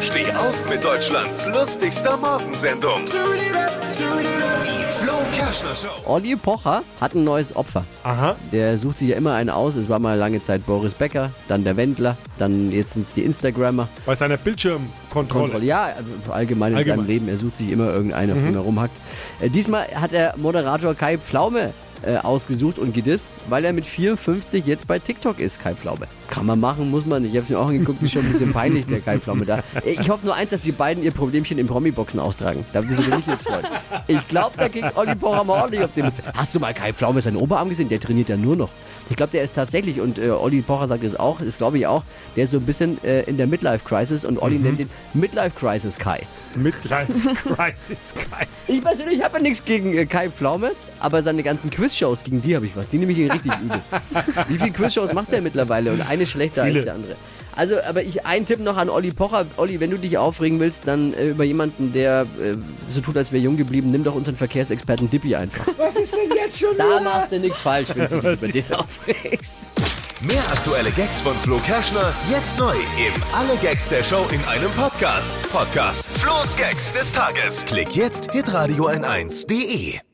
Steh auf mit Deutschlands lustigster Morgensendung. Die Flo Kerschner Show. Olli Pocher hat ein neues Opfer. Aha. Der sucht sich ja immer einen aus. Es war mal lange Zeit Boris Becker, dann der Wendler, dann jetzt sind es die Instagrammer. Bei seiner Bildschirmkontrolle. Kontrolle. Ja, allgemein in Allgemein. seinem Leben. Er sucht sich immer irgendeinen, auf dem er rumhackt. Äh, diesmal hat der Moderator Kai Pflaume äh, ausgesucht und gedisst, weil er mit 54 jetzt bei TikTok ist, Kai Pflaume. Kann man machen, muss man nicht. Ich habe mir auch angeguckt, ist schon ein bisschen peinlich, der Kai Pflaume da. Äh, Ich hoffe nur eins, dass die beiden ihr Problemchen in Promi-Boxen austragen. Da würde ich mich jetzt freuen. Ich glaube, da kriegt Olli Pocher mal ordentlich auf den Mütze. Hast du mal Kai Pflaume seinen Oberarm gesehen? Der trainiert ja nur noch. Ich glaube, der ist tatsächlich, und äh, Olli Pocher sagt es auch, das glaube ich auch, der ist so ein bisschen äh, in der Midlife-Crisis und Olli nennt den Midlife-Crisis-Kai. Midlife Crisis Kai. Ich persönlich habe ja nichts gegen äh, Kai Pflaume, aber seine ganzen Quizshows, gegen die habe ich was. Die nehme ich ihn richtig übel. Wie viele Quizshows macht er mittlerweile? Und eine schlechter Viele. als der andere. Also, aber ich ein Tipp noch an Olli Pocher. Olli, wenn du dich aufregen willst, dann äh, über jemanden, der äh, so tut, als wäre jung geblieben, nimm doch unseren Verkehrsexperten Dippi einfach. Was ist denn jetzt schon Da machst du nichts falsch, wenn du dich über den aufregst. Mehr aktuelle Gags von Flo Kerschner jetzt neu im Alle Gags der Show in einem Podcast. Podcast Flo's Gags des Tages. Klick jetzt hitradio n1.de.